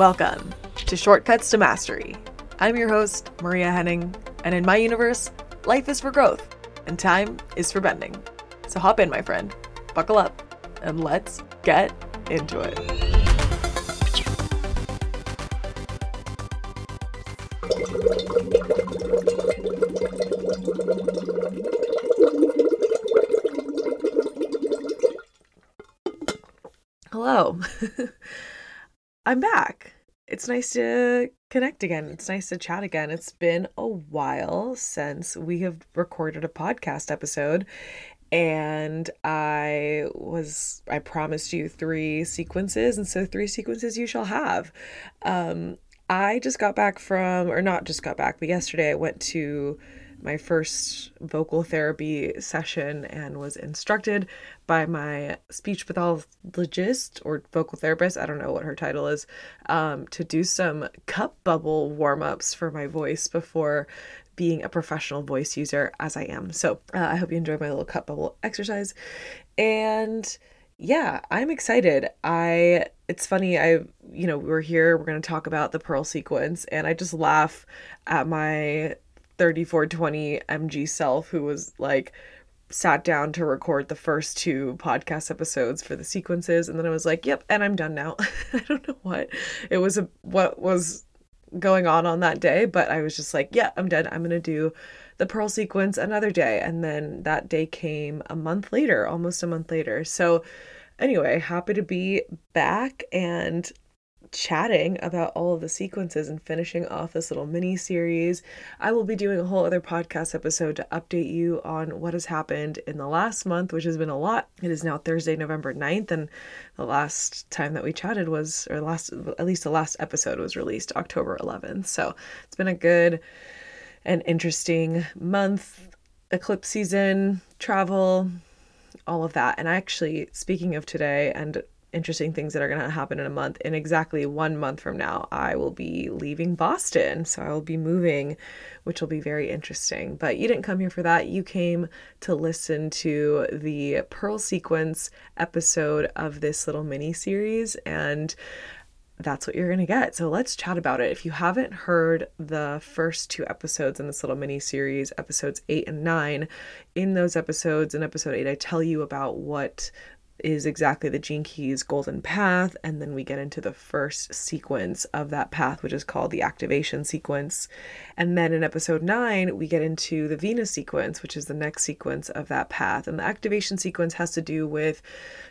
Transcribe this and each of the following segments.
Welcome to Shortcuts to Mastery. I'm your host, Maria Henning, and in my universe, life is for growth and time is for bending. So hop in, my friend, buckle up, and let's get into it. Hello. I'm back. It's nice to connect again. It's nice to chat again. It's been a while since we have recorded a podcast episode and I was I promised you three sequences and so three sequences you shall have. Um I just got back from or not just got back, but yesterday I went to my first vocal therapy session and was instructed by my speech pathologist or vocal therapist, I don't know what her title is, um, to do some cup bubble warm ups for my voice before being a professional voice user as I am. So uh, I hope you enjoy my little cup bubble exercise. And yeah, I'm excited. I it's funny, I you know, we're here, we're to talk about the pearl sequence and I just laugh at my 3420 MG self who was like sat down to record the first two podcast episodes for the sequences and then I was like, "Yep, and I'm done now." I don't know what it was a, what was going on on that day, but I was just like, "Yeah, I'm done. I'm going to do the pearl sequence another day." And then that day came a month later, almost a month later. So anyway, happy to be back and chatting about all of the sequences and finishing off this little mini series. I will be doing a whole other podcast episode to update you on what has happened in the last month, which has been a lot. It is now Thursday, November 9th, and the last time that we chatted was, or last, at least the last episode was released October 11th. So it's been a good and interesting month, eclipse season, travel, all of that. And actually, speaking of today and interesting things that are going to happen in a month. In exactly one month from now, I will be leaving Boston. So I will be moving, which will be very interesting. But you didn't come here for that. You came to listen to the Pearl Sequence episode of this little mini series. And that's what you're going to get. So let's chat about it. If you haven't heard the first two episodes in this little mini series, episodes eight and nine, in those episodes, in episode eight, I tell you about what is exactly the Gene Keys golden path. And then we get into the first sequence of that path, which is called the activation sequence. And then in episode nine, we get into the Venus sequence, which is the next sequence of that path. And the activation sequence has to do with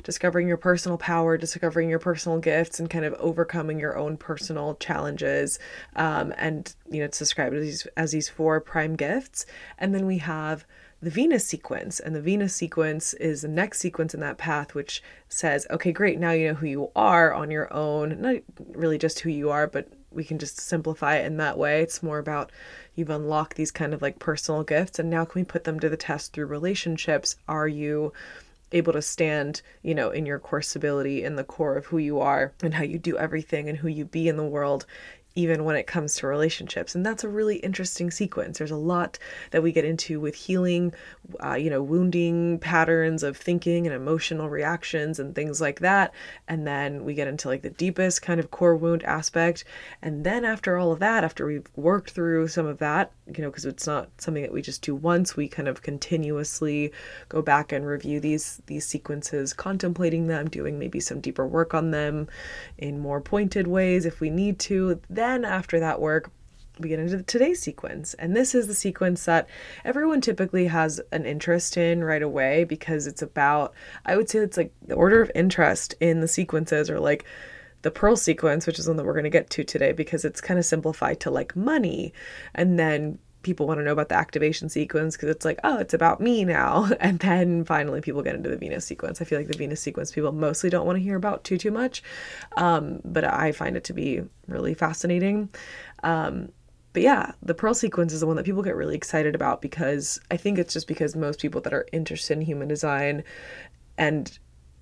discovering your personal power, discovering your personal gifts, and kind of overcoming your own personal challenges. Um, and, you know, it's described as these, as these four prime gifts. And then we have the Venus sequence. And the Venus sequence is the next sequence in that path, which says, okay, great, now you know who you are on your own. Not really just who you are, but we can just simplify it in that way. It's more about you've unlocked these kind of like personal gifts, and now can we put them to the test through relationships? Are you able to stand, you know, in your core stability in the core of who you are and how you do everything and who you be in the world even when it comes to relationships. And that's a really interesting sequence. There's a lot that we get into with healing, uh, you know, wounding patterns of thinking and emotional reactions and things like that. And then we get into like the deepest kind of core wound aspect. And then after all of that, after we've worked through some of that, you know, because it's not something that we just do once, we kind of continuously go back and review these these sequences, contemplating them, doing maybe some deeper work on them in more pointed ways if we need to. Then after that work, we get into today's sequence. And this is the sequence that everyone typically has an interest in right away because it's about, I would say it's like the order of interest in the sequences or like the pearl sequence, which is one that we're going to get to today because it's kind of simplified to like money. And then people want to know about the activation sequence because it's like, oh, it's about me now. And then finally people get into the Venus sequence. I feel like the Venus sequence people mostly don't want to hear about too, too much. Um, but I find it to be really fascinating. Um, but yeah, the Pearl sequence is the one that people get really excited about because I think it's just because most people that are interested in human design and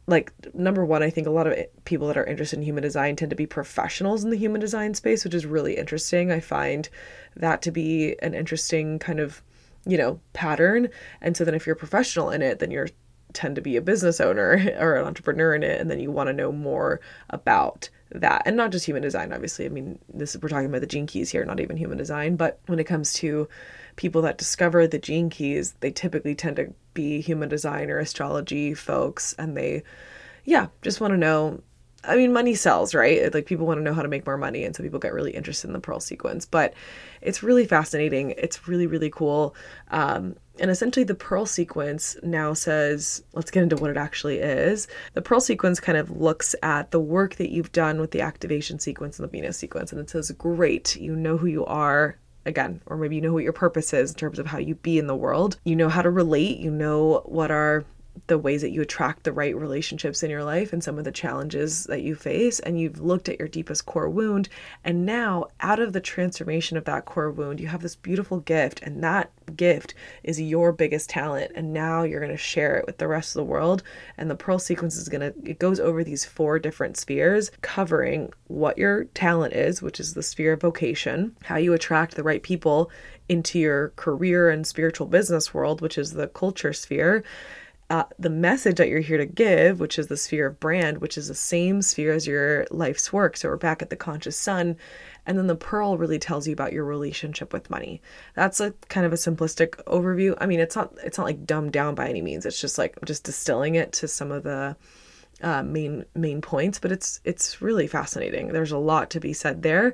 like number one i think a lot of people that are interested in human design tend to be professionals in the human design space which is really interesting. I find that to be an interesting kind of you know pattern. And so then if you're a professional in it then you're tend to be a business owner or an entrepreneur in it and then you want to know more about that. And not just human design obviously. I mean this is we're talking about the gene keys here not even human design. But when it comes to people that discover the gene keys they typically tend to be human design or astrology folks and they yeah just want to know I mean, money sells, right? Like people want to know how to make more money. And so people get really interested in the pearl sequence. But it's really fascinating. It's really, really cool. Um, and essentially, the pearl sequence now says, let's get into what it actually is. The pearl sequence kind of looks at the work that you've done with the activation sequence and the Venus sequence. And it says, great, you know who you are again, or maybe you know what your purpose is in terms of how you be in the world. You know how to relate, you know what are the ways that you attract the right relationships in your life and some of the challenges that you face and you've looked at your deepest core wound and now out of the transformation of that core wound you have this beautiful gift and that gift is your biggest talent and now you're going to share it with the rest of the world and the pearl sequence is going to it goes over these four different spheres covering what your talent is which is the sphere of vocation how you attract the right people into your career and spiritual business world which is the culture sphere uh, the message that you're here to give, which is the sphere of brand, which is the same sphere as your life's work. So we're back at the conscious sun. And then the pearl really tells you about your relationship with money. That's a kind of a simplistic overview. I mean, it's not it's not like dumbed down by any means. It's just like just distilling it to some of the uh, main main points, but it's it's really fascinating. There's a lot to be said there,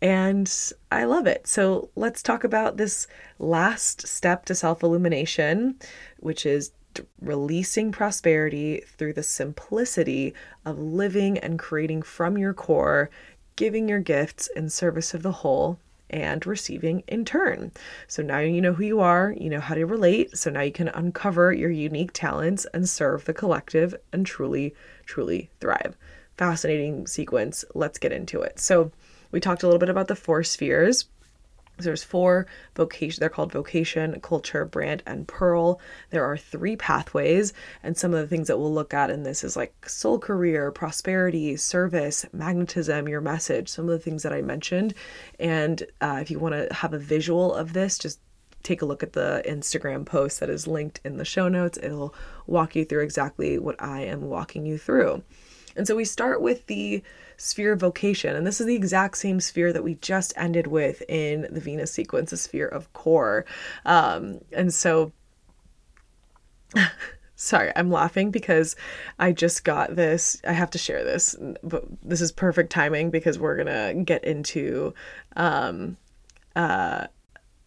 and I love it. So let's talk about this last step to self illumination, which is releasing prosperity through the simplicity of living and creating from your core, giving your gifts in service of the whole and receiving in turn. So now you know who you are, you know how to relate, so now you can uncover your unique talents and serve the collective and truly, truly thrive. Fascinating sequence. Let's get into it. So, we talked a little bit about the four spheres there's four vocation they're called vocation culture brand and pearl. There are three pathways and some of the things that we'll look at in this is like soul career prosperity service magnetism your message some of the things that i mentioned. And uh, if you want to have a visual of this just take a look at the instagram post that is linked in the show notes. It'll walk you through exactly what i am walking you through. And so we start with the sphere of vocation. And this is the exact same sphere that we just ended with in the Venus sequence, the sphere of core. Um, and so, sorry, I'm laughing because I just got this. I have to share this, but this is perfect timing because we're to get into um, uh,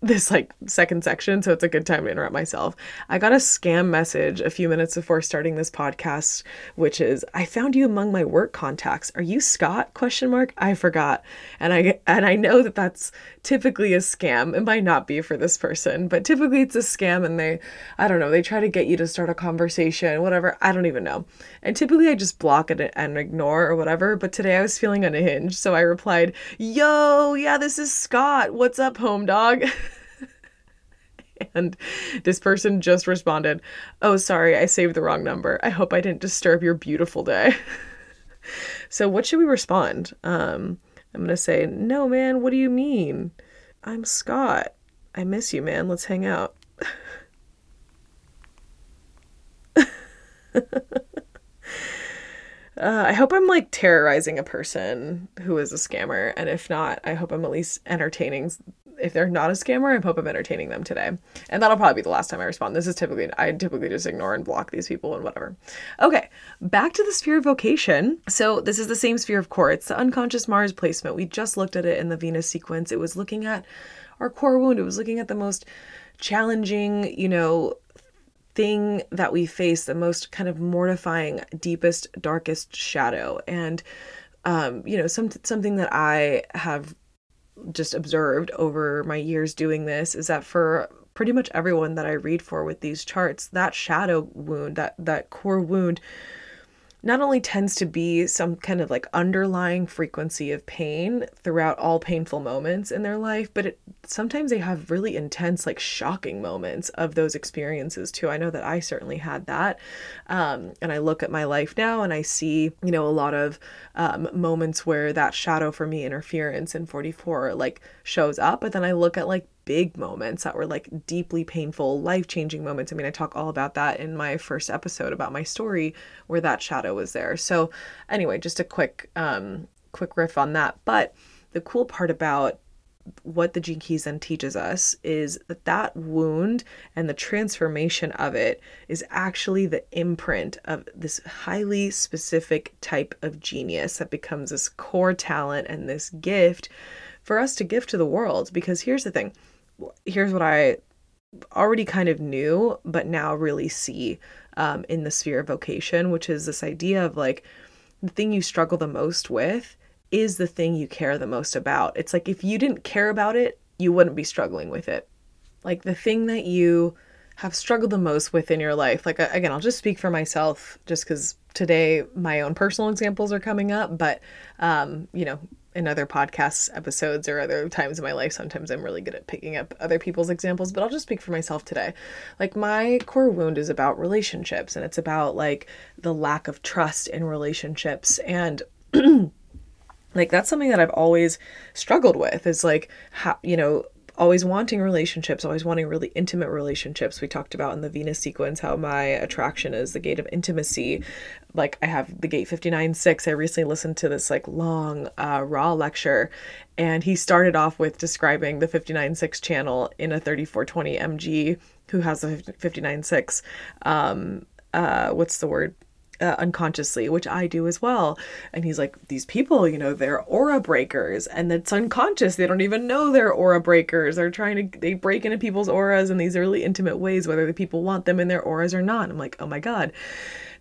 this like second section, so it's a good time to interrupt myself. I got a scam message a few minutes before starting this podcast, which is I found you among my work contacts. Are you Scott? question mark. I forgot. And I and I know that that's typically a scam. It might not be for this person, but typically it's a scam and they I don't know, they try to get you to start a conversation, whatever. I don't even know. And typically I just block it and ignore or whatever, but today I was feeling unhinged, so I replied, "Yo, yeah, this is Scott. What's up, home dog?" and this person just responded, Oh, sorry, I saved the wrong number. I hope I didn't disturb your beautiful day. so, what should we respond? Um, I'm going to say, No, man, what do you mean? I'm Scott. I miss you, man. Let's hang out. Uh, I hope I'm like terrorizing a person who is a scammer, and if not, I hope I'm at least entertaining if they're not a scammer, I hope I'm entertaining them today. And that'll probably be the last time I respond. This is typically, I typically just ignore and block these people and whatever. Okay, back to the sphere of vocation. So this is the same sphere of core. It's the unconscious Mars placement. We just looked at it in the Venus sequence. It was looking at our core wound. It was looking at the most challenging, you know, thing that we face, the most kind of mortifying, deepest, darkest shadow. And um, you know, some something that I have just observed over my years doing this is that for pretty much everyone that I read for with these charts, that shadow wound, that that core wound not only tends to be some kind of like underlying frequency of pain throughout all painful moments in their life, but it, sometimes they have really intense, like shocking moments of those experiences too. I know that I certainly had that. Um, and I look at my life now and I see, you know, a lot of um, moments where that shadow for me interference in 44 like shows up. But then I look at like big moments that were like deeply painful, life changing moments. I mean, I talk all about that in my first episode about my story where that shadow was there. So, anyway, just a quick, um, quick riff on that. But the cool part about what the gene keys then teaches us is that that wound and the transformation of it is actually the imprint of this highly specific type of genius that becomes this core talent and this gift for us to give to the world because here's the thing here's what i already kind of knew but now really see um, in the sphere of vocation which is this idea of like the thing you struggle the most with is the thing you care the most about. It's like if you didn't care about it, you wouldn't be struggling with it. Like the thing that you have struggled the most with in your life. Like again, I'll just speak for myself just cuz today my own personal examples are coming up, but um, you know, in other podcast episodes or other times in my life, sometimes I'm really good at picking up other people's examples, but I'll just speak for myself today. Like, my core wound is about relationships and it's about like the lack of trust in relationships. And like that's something that I've always struggled with is like how you know always wanting relationships, always wanting really intimate relationships. We talked about in the Venus sequence how my attraction is the gate of intimacy. Like I have the gate 59.6. I recently listened to this like long uh, Ra lecture and he started off with describing the 59.6 channel in a 3420 MG who has the 59.6. Um, uh, what's the word? Uh, unconsciously, which I do as well. And he's like, these people, you know, they're aura breakers, and it's unconscious. They don't even know they're aura breakers. They're trying to they break into people's auras in these really intimate ways, whether the people want them in their auras or not. I'm like, oh my god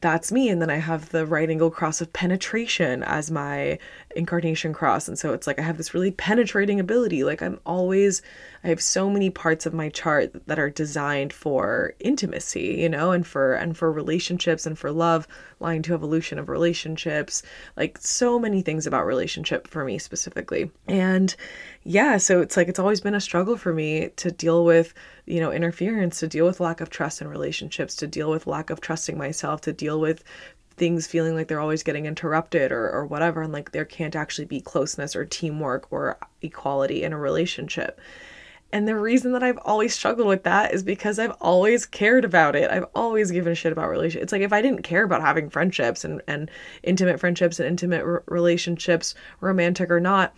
that's me. And then I have the right angle cross of penetration as my incarnation cross. And so it's like I have this really penetrating ability. Like I'm always, I have so many parts of my chart that are designed for intimacy, you know, and for and for relationships and for love, line to evolution of relationships, like so many things about relationship for me specifically. And yeah, so it's like it's always been a struggle for me to deal with you know, interference, to deal with lack of trust in relationships, to deal with lack of trusting myself, to deal with things feeling like they're always getting interrupted or, or whatever, and like there can't actually be closeness or teamwork or equality in a relationship. And the reason that I've always struggled with that is because I've always cared about it. I've always given a shit about relationships. It's like if I didn't care about having friendships and, and intimate friendships and intimate r- relationships, romantic or not,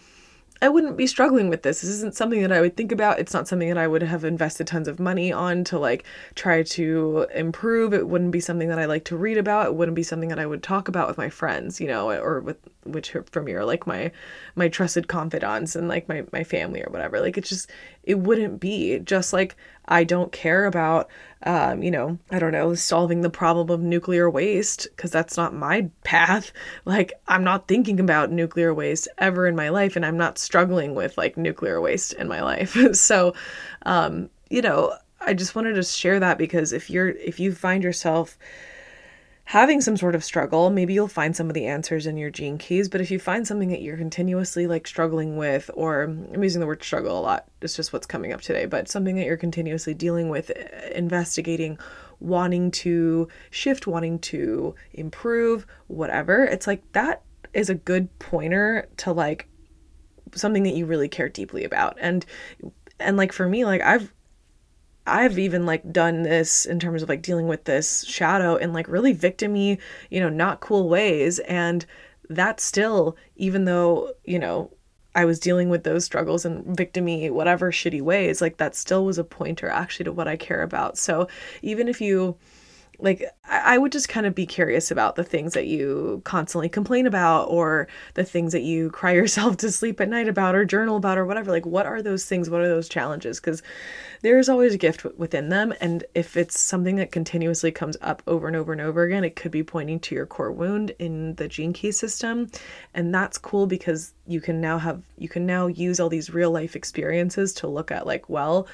I wouldn't be struggling with this. This isn't something that I would think about. It's not something that I would have invested tons of money on to like try to improve. It wouldn't be something that I like to read about. It wouldn't be something that I would talk about with my friends, you know, or with which for me like my my trusted confidants and like my my family or whatever. Like it's just it wouldn't be just like I don't care about um, you know, I don't know, solving the problem of nuclear waste because that's not my path. Like I'm not thinking about nuclear waste ever in my life and I'm not struggling with like nuclear waste in my life. so um, you know, I just wanted to share that because if you're if you find yourself having some sort of struggle, maybe you'll find some of the answers in your gene keys. But if you find something that you're continuously like struggling with, or I'm using the word struggle a lot, it's just what's coming up today, but something that you're continuously dealing with, eh, investigating, wanting to shift, wanting to improve, whatever, it's like that is a good pointer to like something that you really care deeply about. And and like for me, like I've I've even like done this in terms of like dealing with this shadow in like really victimy, you know, not cool ways. And that still, even though, you know, I was dealing with those struggles and victimy, whatever shitty ways, like that still was a pointer actually to what I care about. So even if you, like I would just kind of be curious about the things that you constantly complain about or the things that you cry yourself to sleep at night about or journal about or whatever. Like what are those things? What are those challenges? Because there's always a gift within them and if it's something that continuously comes up over and over and over again it could be pointing to your core wound in the gene key system and that's cool because you can now have you can now use all these real life experiences to look at like well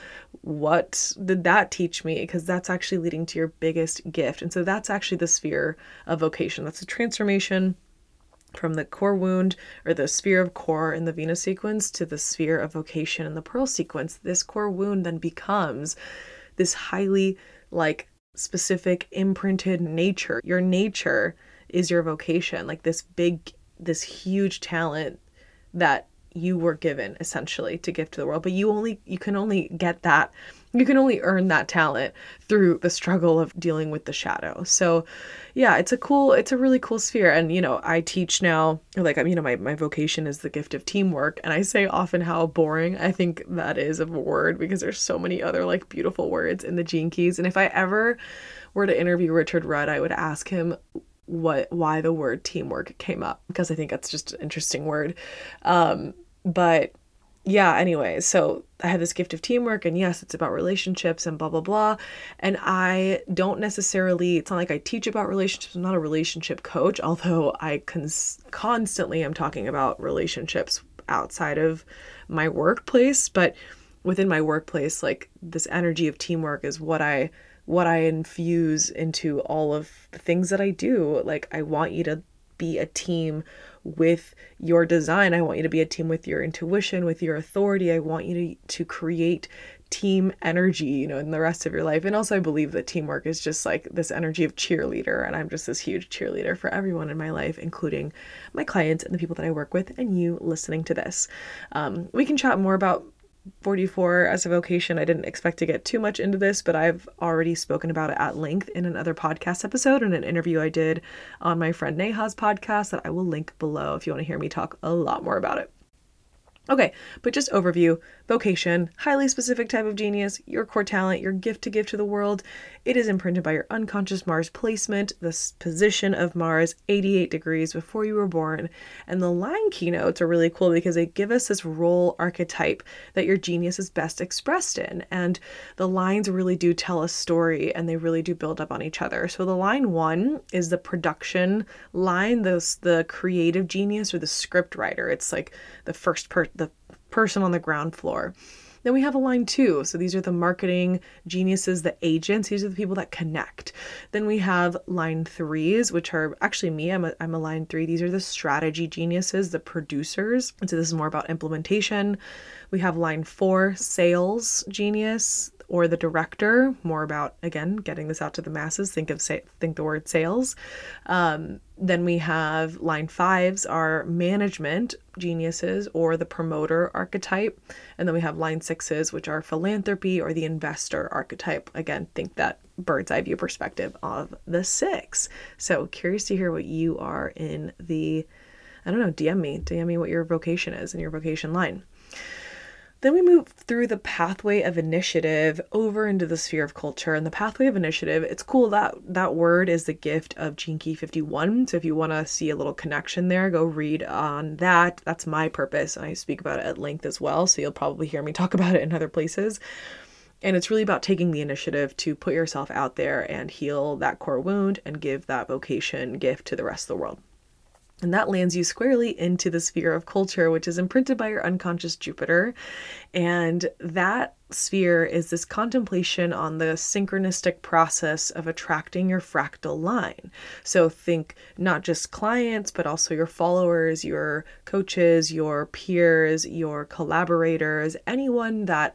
what did that teach me? Because that's actually leading to your biggest gift. And so that's actually the sphere of vocation. That's a transformation from the core wound or the sphere of core in the Venus sequence to the sphere of vocation in the Pearl sequence, this core wound then becomes this highly like specific imprinted nature. Your nature is your vocation, like this big, this huge talent that you were given essentially to give to the world. But you only you can only get that you can only earn that talent through the struggle of dealing with the shadow. So yeah it's a cool it's a really cool sphere. And you know i teach now like i'm you know my, my vocation is the gift of teamwork. And i say often how boring i think that is of a word because there's so many other like beautiful words in the gene keys. And if i ever were to interview richard rudd i would ask him what why the word teamwork came up because i think that's just an interesting word um but yeah, anyway, so I have this gift of teamwork, and yes, it's about relationships and blah, blah, blah. And I don't necessarily, it's not like I teach about relationships. I'm not a relationship coach, although I cons- constantly am talking about relationships outside of my workplace. But within my workplace, like this energy of teamwork is what I what I infuse into all of the things that I do. Like I want you to be a team with your design. I want you to be a team with your intuition, with your authority. I want you to, to create team energy, you know, in the rest of your life. And also, I believe that teamwork is just like this energy of cheerleader. And I'm just this huge cheerleader for everyone in my life, including my clients and the people that I work with, and you listening to this. Um, we can chat more about 44 as a vocation. I didn't expect to get too much into this, but I've already spoken about it at length in another podcast episode and an interview I did on my friend Neha's podcast that I will link below if you want to hear me talk a lot more about it. Okay, but just overview vocation, highly specific type of genius, your core talent, your gift to give to the world. It is imprinted by your unconscious Mars placement, the position of Mars 88 degrees before you were born. And the line keynotes are really cool because they give us this role archetype that your genius is best expressed in. And the lines really do tell a story and they really do build up on each other. So the line one is the production line, those the creative genius or the script writer. It's like the first person person on the ground floor. Then we have a line two. So these are the marketing geniuses, the agents. These are the people that connect. Then we have line threes, which are actually me. I'm a, I'm a line three. These are the strategy geniuses, the producers. And so this is more about implementation. We have line four, sales genius or the director more about again getting this out to the masses think of say think the word sales um, then we have line fives are management geniuses or the promoter archetype. And then we have line sixes which are philanthropy or the investor archetype. Again think that bird's eye view perspective of the six. So curious to hear what you are in the i don't know dm me dm me what your vocation is in your vocation line then we move through the pathway of initiative over into the sphere of culture. And the pathway of initiative, it's cool that that word is the gift of Key 51. So if you want to see a little connection there, go read on that. That's my purpose. And I speak about it at length as well. So you'll probably hear me talk about it in other places. And it's really about taking the initiative to put yourself out there and heal that core wound and give that vocation gift to the rest of the world. And that lands you squarely into the sphere of culture, which is imprinted by your unconscious Jupiter. And that sphere is this contemplation on the synchronistic process of attracting your fractal line. So think not just clients, but also your followers, your coaches, your peers, your collaborators, anyone that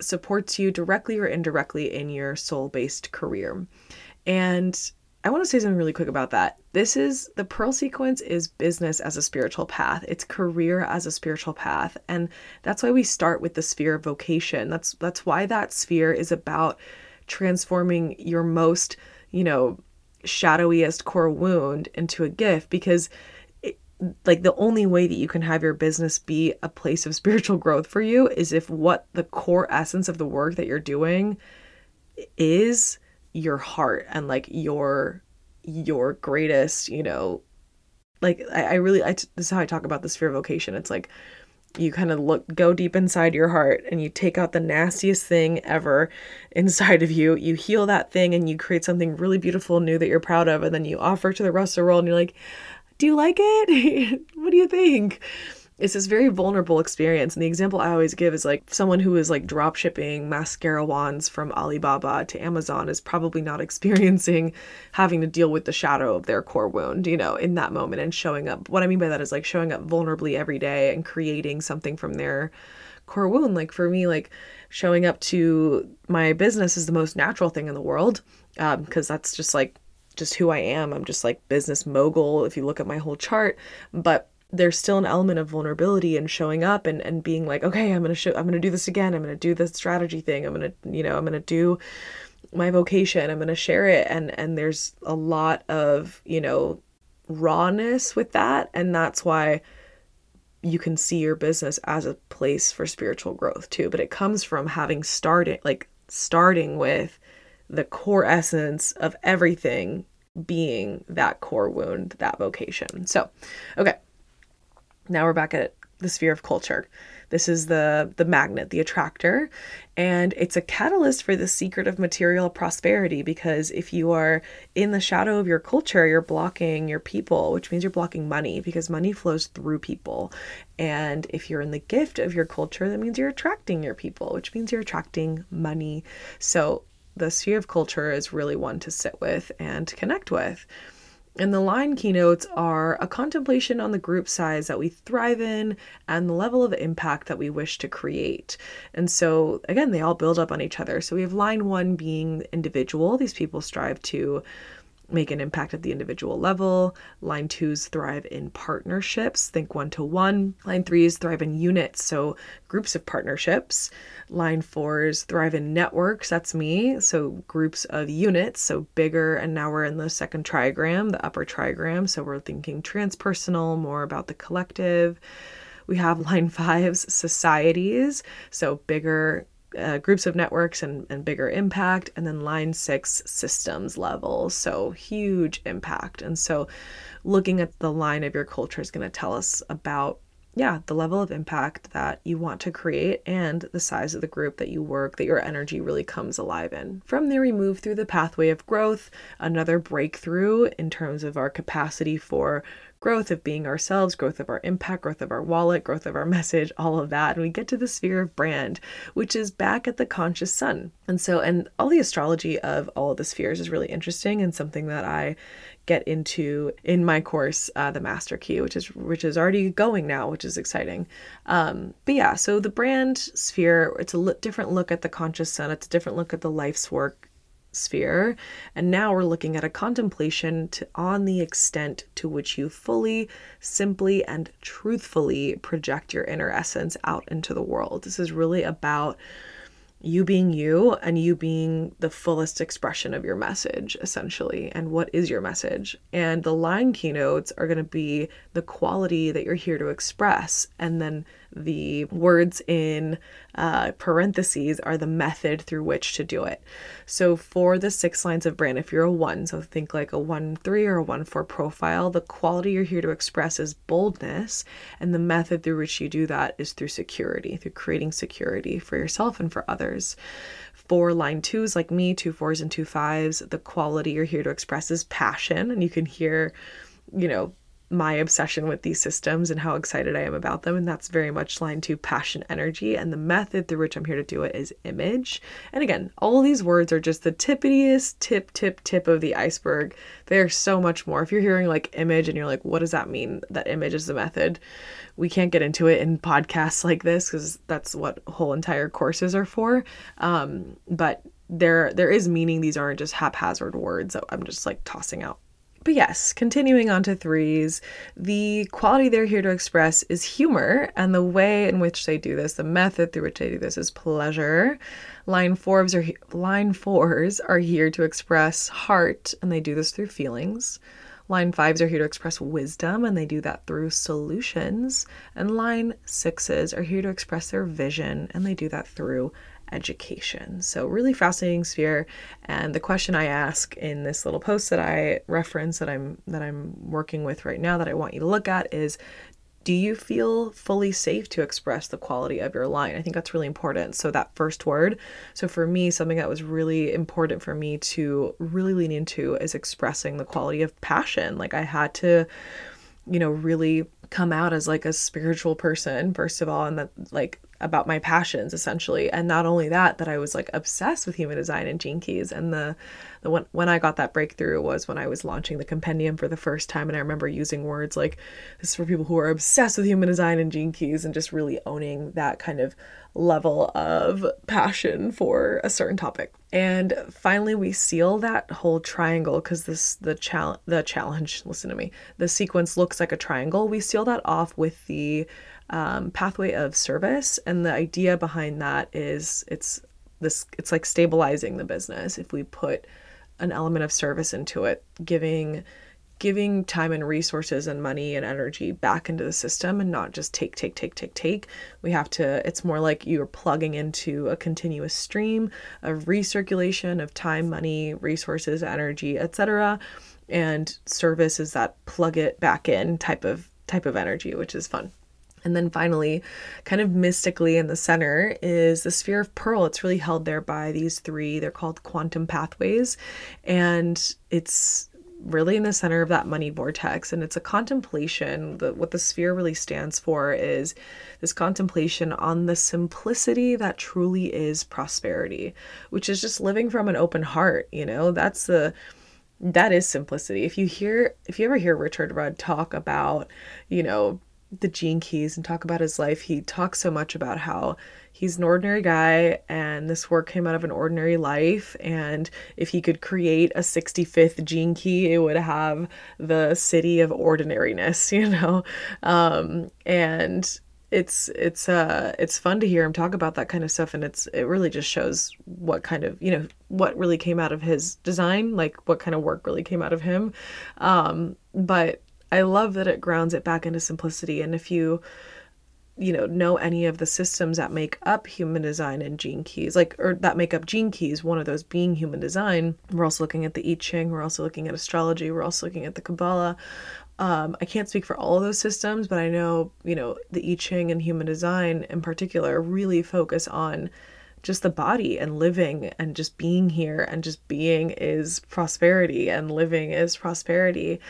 supports you directly or indirectly in your soul based career. And I want to say something really quick about that. This is the Pearl sequence is business as a spiritual path. It's career as a spiritual path. And that's why we start with the sphere of vocation. That's that's why that sphere is about transforming your most, you know, shadowiest core wound into a gift because it, like the only way that you can have your business be a place of spiritual growth for you is if what the core essence of the work that you're doing is your heart and like your your greatest you know like i, I really I, this is how i talk about the sphere of vocation. It's like you kind of look go deep inside your heart and you take out the nastiest thing ever inside of you. You heal that thing and you create something really beautiful new that you're proud of and then you offer to the rest of the world and you're like do you like it? What do you think it's this very vulnerable experience. And the example I always give is like someone who is like drop shipping mascara wands from Alibaba to Amazon is probably not experiencing having to deal with the shadow of their core wound, you know, in that moment and showing up. What I mean by that is like showing up vulnerably every day and creating something from their core wound. Like for me, like showing up to my business is the most natural thing in the world because um, that's just like just who I am. I'm just like business mogul if you look at my whole chart. But there's still an element of vulnerability and showing up and, and being like, okay, I'm gonna show I'm gonna do this again. I'm gonna do this strategy thing. I'm gonna, you know, I'm gonna do my vocation. I'm gonna share it. And and there's a lot of, you know, rawness with that. And that's why you can see your business as a place for spiritual growth too. But it comes from having started like starting with the core essence of everything being that core wound, that vocation. So, okay. Now we're back at the sphere of culture. This is the the magnet, the attractor, and it's a catalyst for the secret of material prosperity because if you are in the shadow of your culture, you're blocking your people, which means you're blocking money because money flows through people. And if you're in the gift of your culture, that means you're attracting your people, which means you're attracting money. So the sphere of culture is really one to sit with and connect with. And the line keynotes are a contemplation on the group size that we thrive in and the level of impact that we wish to create. And so, again, they all build up on each other. So, we have line one being individual. These people strive to make an impact at the individual level. Line twos thrive in partnerships, think one to one. Line threes thrive in units, so groups of partnerships. Line fours thrive in networks, that's me, so groups of units, so bigger. And now we're in the second trigram, the upper trigram, so we're thinking transpersonal, more about the collective. We have line fives, societies, so bigger uh, groups of networks and, and bigger impact, and then line six systems level. So huge impact. And so looking at the line of your culture is going to tell us about yeah, the level of impact that you want to create and the size of the group that you work, that your energy really comes alive in. From there, we move through the pathway of growth, another breakthrough in terms of our capacity for growth of being ourselves, growth of our impact, growth of our wallet, growth of our message, all of that. And we get to the sphere of brand, which is back at the conscious sun. And so, and all the astrology of all of the spheres is really interesting and something that I get into in my course, uh, the Master Key, which is which is already going now, which is exciting. Um, but yeah, so the brand sphere, it's a different look at the conscious sun. It's a different look at the life's work sphere. And now we're looking at a contemplation to, on the extent to which you fully, simply, and truthfully project your inner essence out into the world. This is really about you being you and you being the fullest expression of your message, essentially. And what is your message? And the line keynotes are going to be the quality that you're here to express. And then the words in uh, parentheses are the method through which to do it. So for the six lines of brand, if you're a one, so think like a one three or a one four profile, the quality you're here to express is boldness, and the method through which you do that is through security, through creating security for yourself and for others. For line twos, like me, two fours and two fives, the quality you're here to express is passion, and you can hear you know my obsession with these systems and how excited I am about them. And that's very much lined to passion energy. And the method through which I'm here to do it is image. And again, all these words are just the tippitiest tip, tip, tip of the iceberg. There's so much more. If you're hearing like image and you're like, what does that mean? That image is the method. We can't get into it in podcasts like this because that's what whole entire courses are for. Um, but there there is meaning. These aren't just haphazard words that I'm just like tossing out but yes, continuing on to threes, the quality they're here to express is humor, and the way in which they do this, the method through which they do this, is pleasure. Line fours are line fours are here to express heart, and they do this through feelings. Line fives are here to express wisdom, and they do that through solutions. And line sixes are here to express their vision, and they do that through education. So, really fascinating sphere. And the question I ask in this little post that I reference that I'm that I'm working with right now that I want you to look at is do you feel fully safe to express the quality of your line? I think that's really important. So, that first word. So, for me, something that was really important for me to really lean into is expressing the quality of passion. Like, I had to, you know, really come out as like a spiritual person, first of all, and that, like, about my passions essentially. And not only that that i was like obsessed with human design and gene keys. And the the when when I got that breakthrough was when I was launching the compendium for the first time. And I remember using words like this is for people who are obsessed with human design and gene keys and just really owning that kind of level of passion for a certain topic. And finally we seal that whole triangle because this the challenge the challenge listen to me the sequence looks like a triangle. We seal that off with the um, pathway of service. And the idea behind that is it's this it's like stabilizing the business. If we put an element of service into it giving giving time and resources and money and energy back into the system and not just take take take take take. We have to it's more like you're plugging into a continuous stream of recirculation of time money resources energy etc and service is that plug it back in type of type of energy which is fun and then finally, kind of mystically in the center is the sphere of pearl. It's really held there by these three. They're called quantum pathways. And it's really in the center of that money vortex and it's a contemplation the, what the sphere really stands for is this contemplation on the simplicity that truly is prosperity which is just living from an open heart you know that's the that is simplicity if you hear if you ever hear richard rudd talk about you know the gene keys and talk about his life, he talks so much about how he's an ordinary guy and this work came out of an ordinary life. And if he could create a 65th gene key, it would have the siddhi of ordinariness, you know? Um, and it's it's uh it's fun to hear him talk about that kind of stuff and it's it really just shows what kind of you know what really came out of his design like what kind of work really came out of him um but I love that it grounds it back into simplicity. And if you, you know, know any of the systems that make up human design and gene keys, like, or that make up gene keys, one of those being human design, we're also looking at the I Ching, we're also looking at astrology, we're also looking at the Kabbalah. Um, I can't speak for all of those systems, but I know, you know, the I Ching and human design in particular really focus on just the body and living and just being here and just being is prosperity and living is prosperity.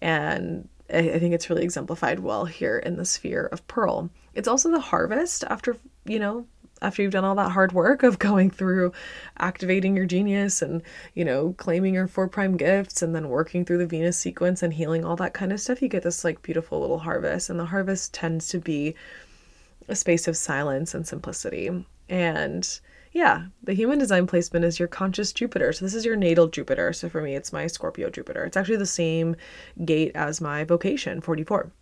And I, think it's really exemplified well here in the sphere of Pearl. It's also the harvest after, you know, after you've done all that hard work of going through activating your genius and you know claiming your four prime gifts and then working through the venus sequence and healing all that kind of stuff you get this like beautiful little harvest and the harvest tends to be a space of silence and simplicity and yeah, the human design placement is your conscious Jupiter. So this is your natal Jupiter. So for me, it's my Scorpio Jupiter. It's actually the same gate as my vocation, 44.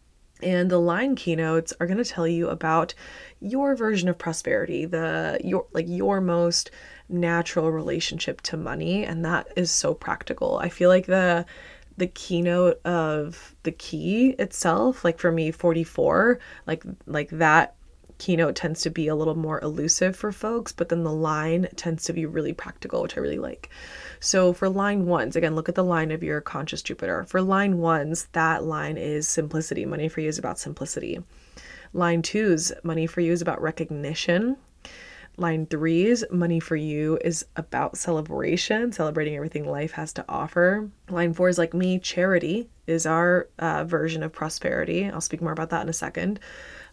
And the line keynotes are going to tell you about your version of prosperity, the your like your most natural relationship to money, and that is so practical. I feel like the the keynote of the key itself, like for me 44, like like that keynote tends to be a little more elusive for folks, but then the line tends to be really practical, which I really like. So for line ones, again, look at the line of your conscious Jupiter. For line ones, that line is simplicity. Money for you is about simplicity. Line twos, money for you is about recognition. Line threes, money for you is about celebration, celebrating everything life has to offer. Line four is like me, charity is our uh, version of prosperity. I'll speak more about that in a second.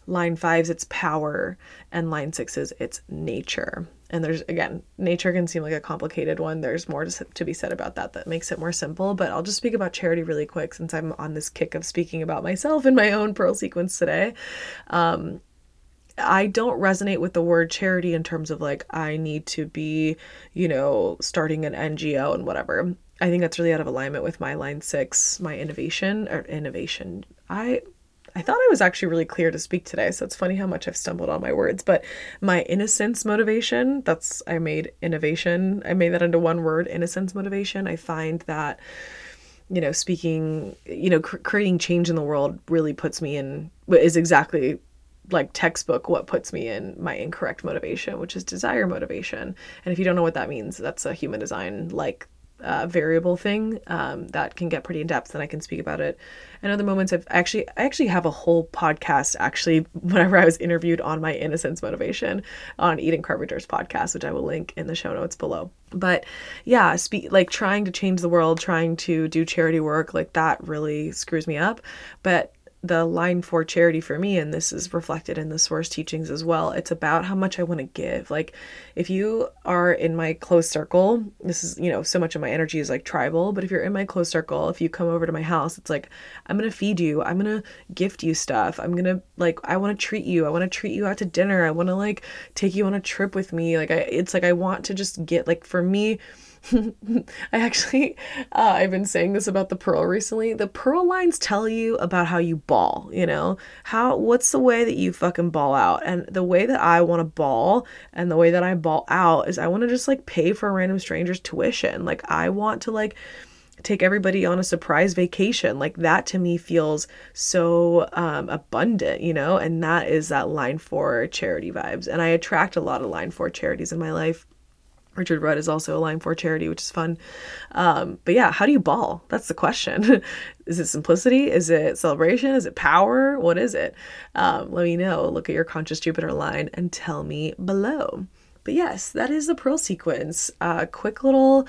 Line five's it's power, and line six's it's nature. And there's again, nature can seem like a complicated one. There's more to, to be said about that that makes it more simple. But I'll just speak about charity really quick since I'm on this kick of speaking about myself in my own pearl sequence today. Um, I don't resonate with the word charity in terms of like I need to be, you know, starting an NGO and whatever. I think that's really out of alignment with my line six, my innovation or innovation. I I thought I was actually really clear to speak today, so it's funny how much I've stumbled on my words. But my innocence motivation, that's, I made innovation, I made that into one word, innocence motivation. I find that, you know, speaking, you know, cr- creating change in the world really puts me in, is exactly like textbook what puts me in my incorrect motivation, which is desire motivation. And if you don't know what that means, that's a human design like uh, variable thing um, that can get pretty in depth, and I can speak about it. And other moments, I've actually I actually have a whole podcast actually whenever I was interviewed on my innocence motivation on Eden Carpenter's podcast, which I will link in the show notes below. But yeah, speak like trying to change the world, trying to do charity work, like that really screws me up. But the line for charity for me, and this is reflected in the source teachings as well, it's about how much I want to give. Like, if you are in my close circle, this is, you know, so much of my energy is like tribal, but if you're in my close circle, if you come over to my house, it's like, I'm going to feed you, I'm going to gift you stuff, I'm going to, like, I want to treat you, I want to treat you out to dinner, I want to, like, take you on a trip with me. Like, I, it's like, I want to just get, like, for me, I actually, uh, I've been saying this about the pearl recently. The pearl lines tell you about how you ball, you know? How, what's the way that you fucking ball out? And the way that I want to ball and the way that I ball out is I want to just like pay for a random stranger's tuition. Like, I want to like, take everybody on a surprise vacation like that to me feels so um, abundant you know and that is that line for charity vibes and i attract a lot of line for charities in my life Richard Rudd is also a line for charity, which is fun. Um, but yeah, how do you ball? That's the question. is it simplicity? Is it celebration? Is it power? What is it? Um, let me know. Look at your conscious Jupiter line and tell me below. But yes, that is the Pearl sequence. A uh, quick little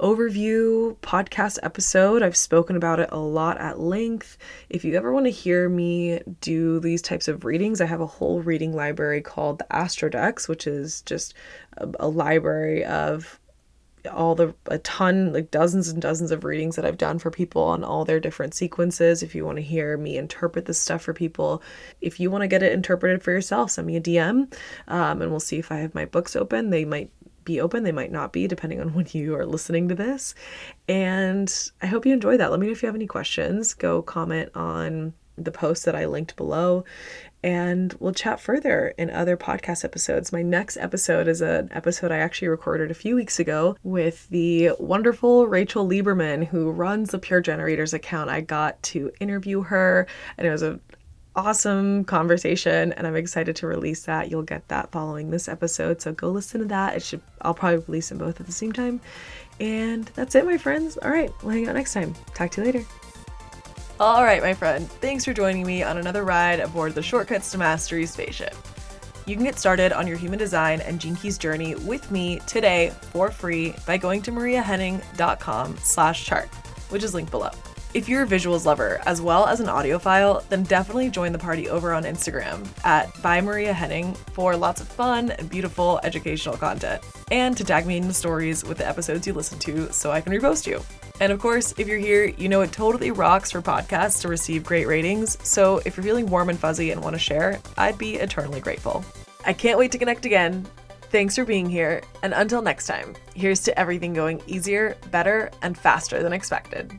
overview podcast episode. I've spoken about it a lot at length. If you ever want to hear me do these types of readings, I have a whole reading library called the Astrodex, which is just a, a library of all the a ton like dozens and dozens of readings that I've done for people on all their different sequences. If you want to hear me interpret this stuff for people, if you want to get it interpreted for yourself, send me a DM, um, and we'll see if I have my books open. They might be open, they might not be, depending on when you are listening to this. And I hope you enjoy that. Let me know if you have any questions. Go comment on the post that I linked below and we'll chat further in other podcast episodes. My next episode is an episode I actually recorded a few weeks ago with the wonderful Rachel Lieberman, who runs the Pure Generators account. I got to interview her, and it was an awesome conversation, and I'm excited to release that. You'll get that following this episode, so go listen to that. It should I'll probably release them both at the same time. And that's it, my friends. All right, we'll hang out next time. Talk to you later. All right, my friend, thanks for joining me on another ride aboard the Shortcuts to Mastery spaceship. You can get started on your human design and Gene Keys journey with me today for free by going to mariahenning.com slash chart, which is linked below. If you're a visuals lover as well as an audiophile, then definitely join the party over on Instagram at by Maria Henning for lots of fun and beautiful educational content. And to tag me in the stories with the episodes you listen to so I can repost you. And of course, if you're here, you know it totally rocks for podcasts to receive great ratings. So if you're feeling warm and fuzzy and want to share, I'd be eternally grateful. I can't wait to connect again. Thanks for being here. And until next time, here's to everything going easier, better, and faster than expected.